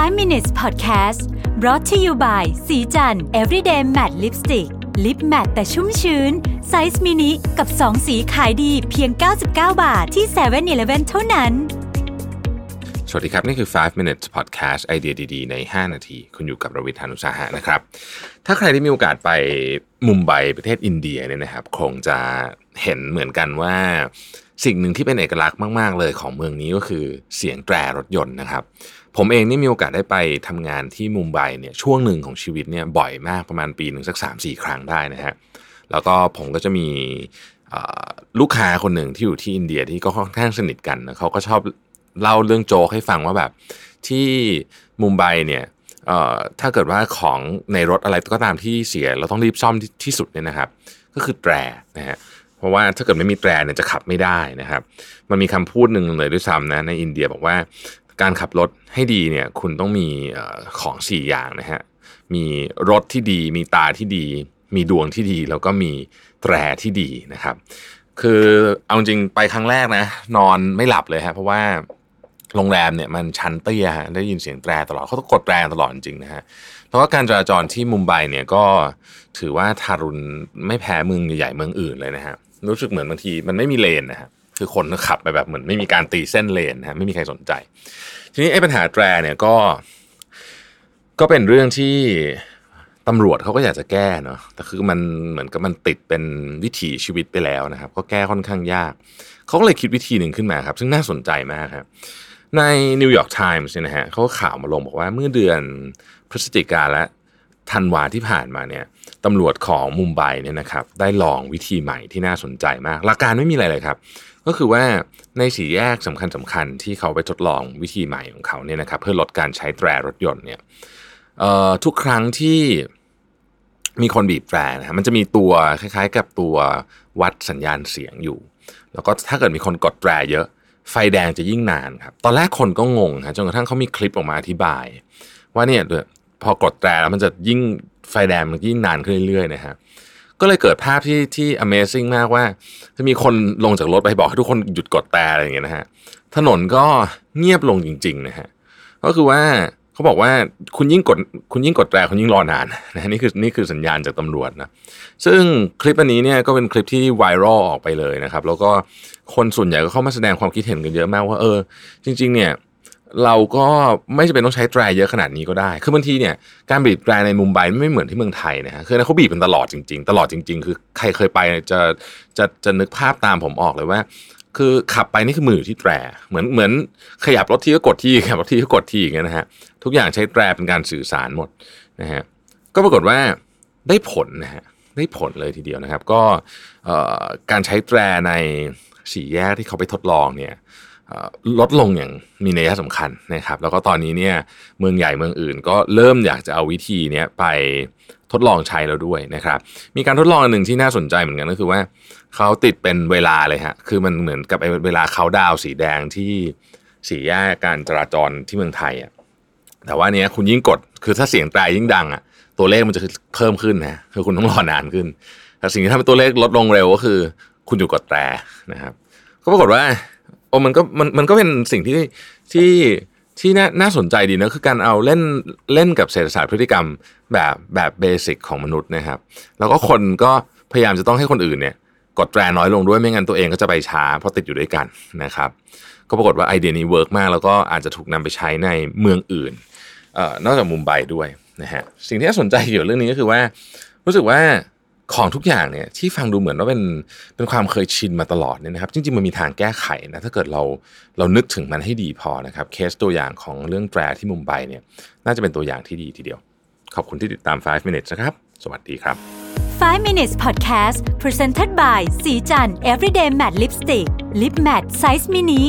5 minutes podcast brought to you by ศรีจันทร์ everyday matte lipstick lip matte แต่ชุ่มชื้น ไซส์มินิกับ 2 สีขายดีเพียง 99 บาทที่7 e เ e ่ e อเท่านั้น สวัสดีครับ นี่คือ 5 minutes podcast ไอเดียดีๆ ใน 5 นาที คุณอยู่กับรวิศ หาญอุตสาหะนะครับ ถ้าใครที่มีโอกาสไปมุมไบประเทศอินเดียเนี่ยนะครับ คงจะเห็นเหมือนกันว่าสิ่งหนึ่งที่เป็นเอกลักษณ์มาก ๆ เลยของเมืองนี้ก็คือเสียงแตรรถยนต์นะครับ ผมเองนี่มีโอกาสได้ไปทำงานที่มุมไบเนี่ยช่วงหนึ่งของชีวิตเนี่ยบ่อยมากประมาณปีหนึ่งสัก3-4ครั้งได้นะฮะแล้วก็ผมก็จะมีลูกค้าคนหนึ่งที่อยู่ที่อินเดียที่ก็ค่อนข้างสนิทกันนะเขาก็ชอบเล่าเรื่องโจ๊กให้ฟังว่าแบบที่มุมไบเนี่ยถ้าเกิดว่าของในรถอะไรก็ตามที่เสีย เราต้องรีบซ่อมที่สุดเนี่ยนะครับ ก็คือแตรนะฮะเพราะว่าถ้าเกิดไม่มีแตรเนี่ยจะขับไม่ได้นะครับ มันมีคำพูดหนึ่งเลยด้วยซ้ำนะในอินเดียบอกว่า การขับรถให้ดีเนี่ยคุณต้องมีของ 4 อย่างนะฮะมีรถที่ดีมีตาที่ดี มีดวงที่ดี แล้วก็มีแตรที่ดีนะครับ คือเอาจริงไปครั้งแรกนะ นอนไม่หลับเลยฮะเพราะว่าโรงแรมเนี่ยมันชันเตี้ยได้ยินเสียงแตรตลอดเขาต้องกดแตรตลอดจริงนะฮะเพราะว่าการจราจรที่มุมไบเนี่ยก็ถือว่าทารุณไม่แพ้เมืองใหญ่ๆเมืองอื่นเลยนะฮะรู้สึกเหมือนบางทีมันไม่มีเลนนะฮะ คือคนขับไปแบบเหมือนไม่มีการตีเส้นเลนนะฮะไม่มีใครสนใจ ทีนี้ไอ้ปัญหาแตรเนี่ยก็ ก็เป็นเรื่องที่ตำรวจเขาก็อยากจะแก้เนาะแต่คือมันเหมือนกับมันติดเป็นวิถีชีวิตไปแล้วนะครับ ก็แก้ค่อนข้างยากเขาก็เลยคิดวิธีหนึ่งขึ้นมาครับ ซึ่งน่าสนใจมากครับในนิวยอร์กไทมส์เนี่ยนะฮะเขาข่าวมาลงบอกว่าเมื่อเดือนพฤศจิกาและธันวาที่ผ่านมาเนี่ยตำรวจของมุมไบเนี่ยนะครับ ได้ลองวิธีใหม่ที่น่าสนใจมาก หลักการไม่มีอะไรเลยครับ ก็คือว่าในสี่แยกสำคัญสำคัญที่เขาไปทดลองวิธีใหม่ของเขาเนี่ยนะครับเพื่อลดการใช้แตรรถยนต์เนี่ยทุกครั้งที่มีคนบีบแตรนะมันจะมีตัวคล้ายๆ กับตัววัดสัญญาณเสียงอยู่ แล้วก็ถ้าเกิดมีคนกดแตรเยอะ ไฟแดงจะยิ่งนานครับ ตอนแรกคนก็งงฮะจนกระทั่งเขามีคลิปออกมาอธิบาย ว่าเนี่ยพอกดแตรแล้วมันจะยิ่งไฟแดงมันยิ่งนานขึ้นเรื่อยๆนะฮะ ก็เลยเกิดภาพที่ที่ Amazing มากว่า จะมีคนลงจากรถไปบอกให้ทุกคนหยุดกดแต่อะไรอย่างเงี้ยนะฮะถนนก็เงียบลงจริงๆนะฮะก็คือว่าเขาบอกว่าคุณยิ่งกดคุณยิ่งกดแตรคุณยิ่งรอนานนะนี่คือนี่คือสัญญาณจากตำรวจนะซึ่งคลิปอันนี้เนี่ยก็เป็นคลิปที่ไวรัลออกไปเลยนะครับ แล้วก็คนส่วนใหญ่ก็เข้ามาแสดงความคิดเห็นกันเยอะมากว่าเออ จริง ๆ เนี่ย เราก็ไม่จำเป็นต้องใช้แตรเยอะขนาดนี้ก็ได้ คือบางทีเนี่ยการบีบแตรในมุมไบไม่เหมือนที่เมืองไทยนะฮะ คือเขาบีบเป็นตลอดจริง ๆ ตลอดจริง ๆ คือใครเคยไปจะจะจะนึกภาพตามผมออกเลยว่า คือขับไปนี่คือมืออยู่ที่แตร เหมือนเหมือนขยับรถที่ก็กดที่ขยับรถที่ก็กดที่อย่างเงี้ยนะฮะ ทุกอย่างใช้แตรเป็นการสื่อสารหมดนะฮะ ก็ปรากฏว่าได้ผลนะฮะ ได้ผลเลยทีเดียวนะครับ ก็การใช้แตรในสี่แยกที่เขาไปทดลองเนี่ย ลดลงอย่างมีนัยสำคัญนะครับ แล้วก็ตอนนี้เนี่ยเมืองใหญ่เมืองอื่น ก็เริ่มอยากจะเอาวิธีนี้ไปทดลองใช้แล้วด้วยนะครับ มีการทดลองอันหนึ่งที่น่าสนใจเหมือนกันก็คือว่าเขาติดเป็นเวลาเลยฮะคือมันเหมือนกับเวลาเขาดาวสีแดงที่สีแยกการจราจรที่เมืองไทยอะแต่ว่าเนี้ยคุณยิ่งกดคือถ้าเสียงแตรยิ่งดังอะตัวเลขมันจะเพิ่มขึ้นนะคือคุณต้องรอนานขึ้นแต่สิ่งที่ทำให้ตัวเลขลดลงเร็วก็คือ คุณอยู่กดแตรนะครับก็ปรากฏว่า โอ้มันก็มันมันก็เป็นสิ่งที่ที่ที่น่าน่าสนใจดีนะคือการเอาเล่นเล่นกับเศรษฐศาสตร์พฤติกรรมแบบแบบเบสิกของมนุษย์นะครับ แล้วก็คนก็พยายามจะต้องให้คนอื่นเนี่ย กดแตรน้อยลงด้วยไม่งั้นตัวเองก็จะไปช้าเพราะติดอยู่ด้วยกันนะครับ ก็ปรากฏว่าไอเดียนี้เวิร์กมาก แล้วก็อาจจะถูกนำไปใช้ในเมืองอื่นเอ่อนอกจากมุมไบด้วยนะฮะสิ่งที่น่าสนใจเกี่ยวกับเรื่องนี้ก็คือว่ารู้สึกว่า ของทุกอย่างเนี่ยที่ฟังดูเหมือนว่าเป็นเป็นความเคยชินมาตลอดเนี่ยนะครับจริงๆมันมีทางแก้ไขนะถ้าเกิดเราเรานึกถึงมันให้ดีพอนะครับเคสตัวอย่างของเรื่องแตรที่มุมไบเนี่ยน่าจะเป็นตัวอย่างที่ดีทีเดียว ขอบคุณที่ติดตาม 5 minutes นะครับ สวัสดีครับ 5 minutes podcast presented by สีจัน everyday matte lipstick lip matte size mini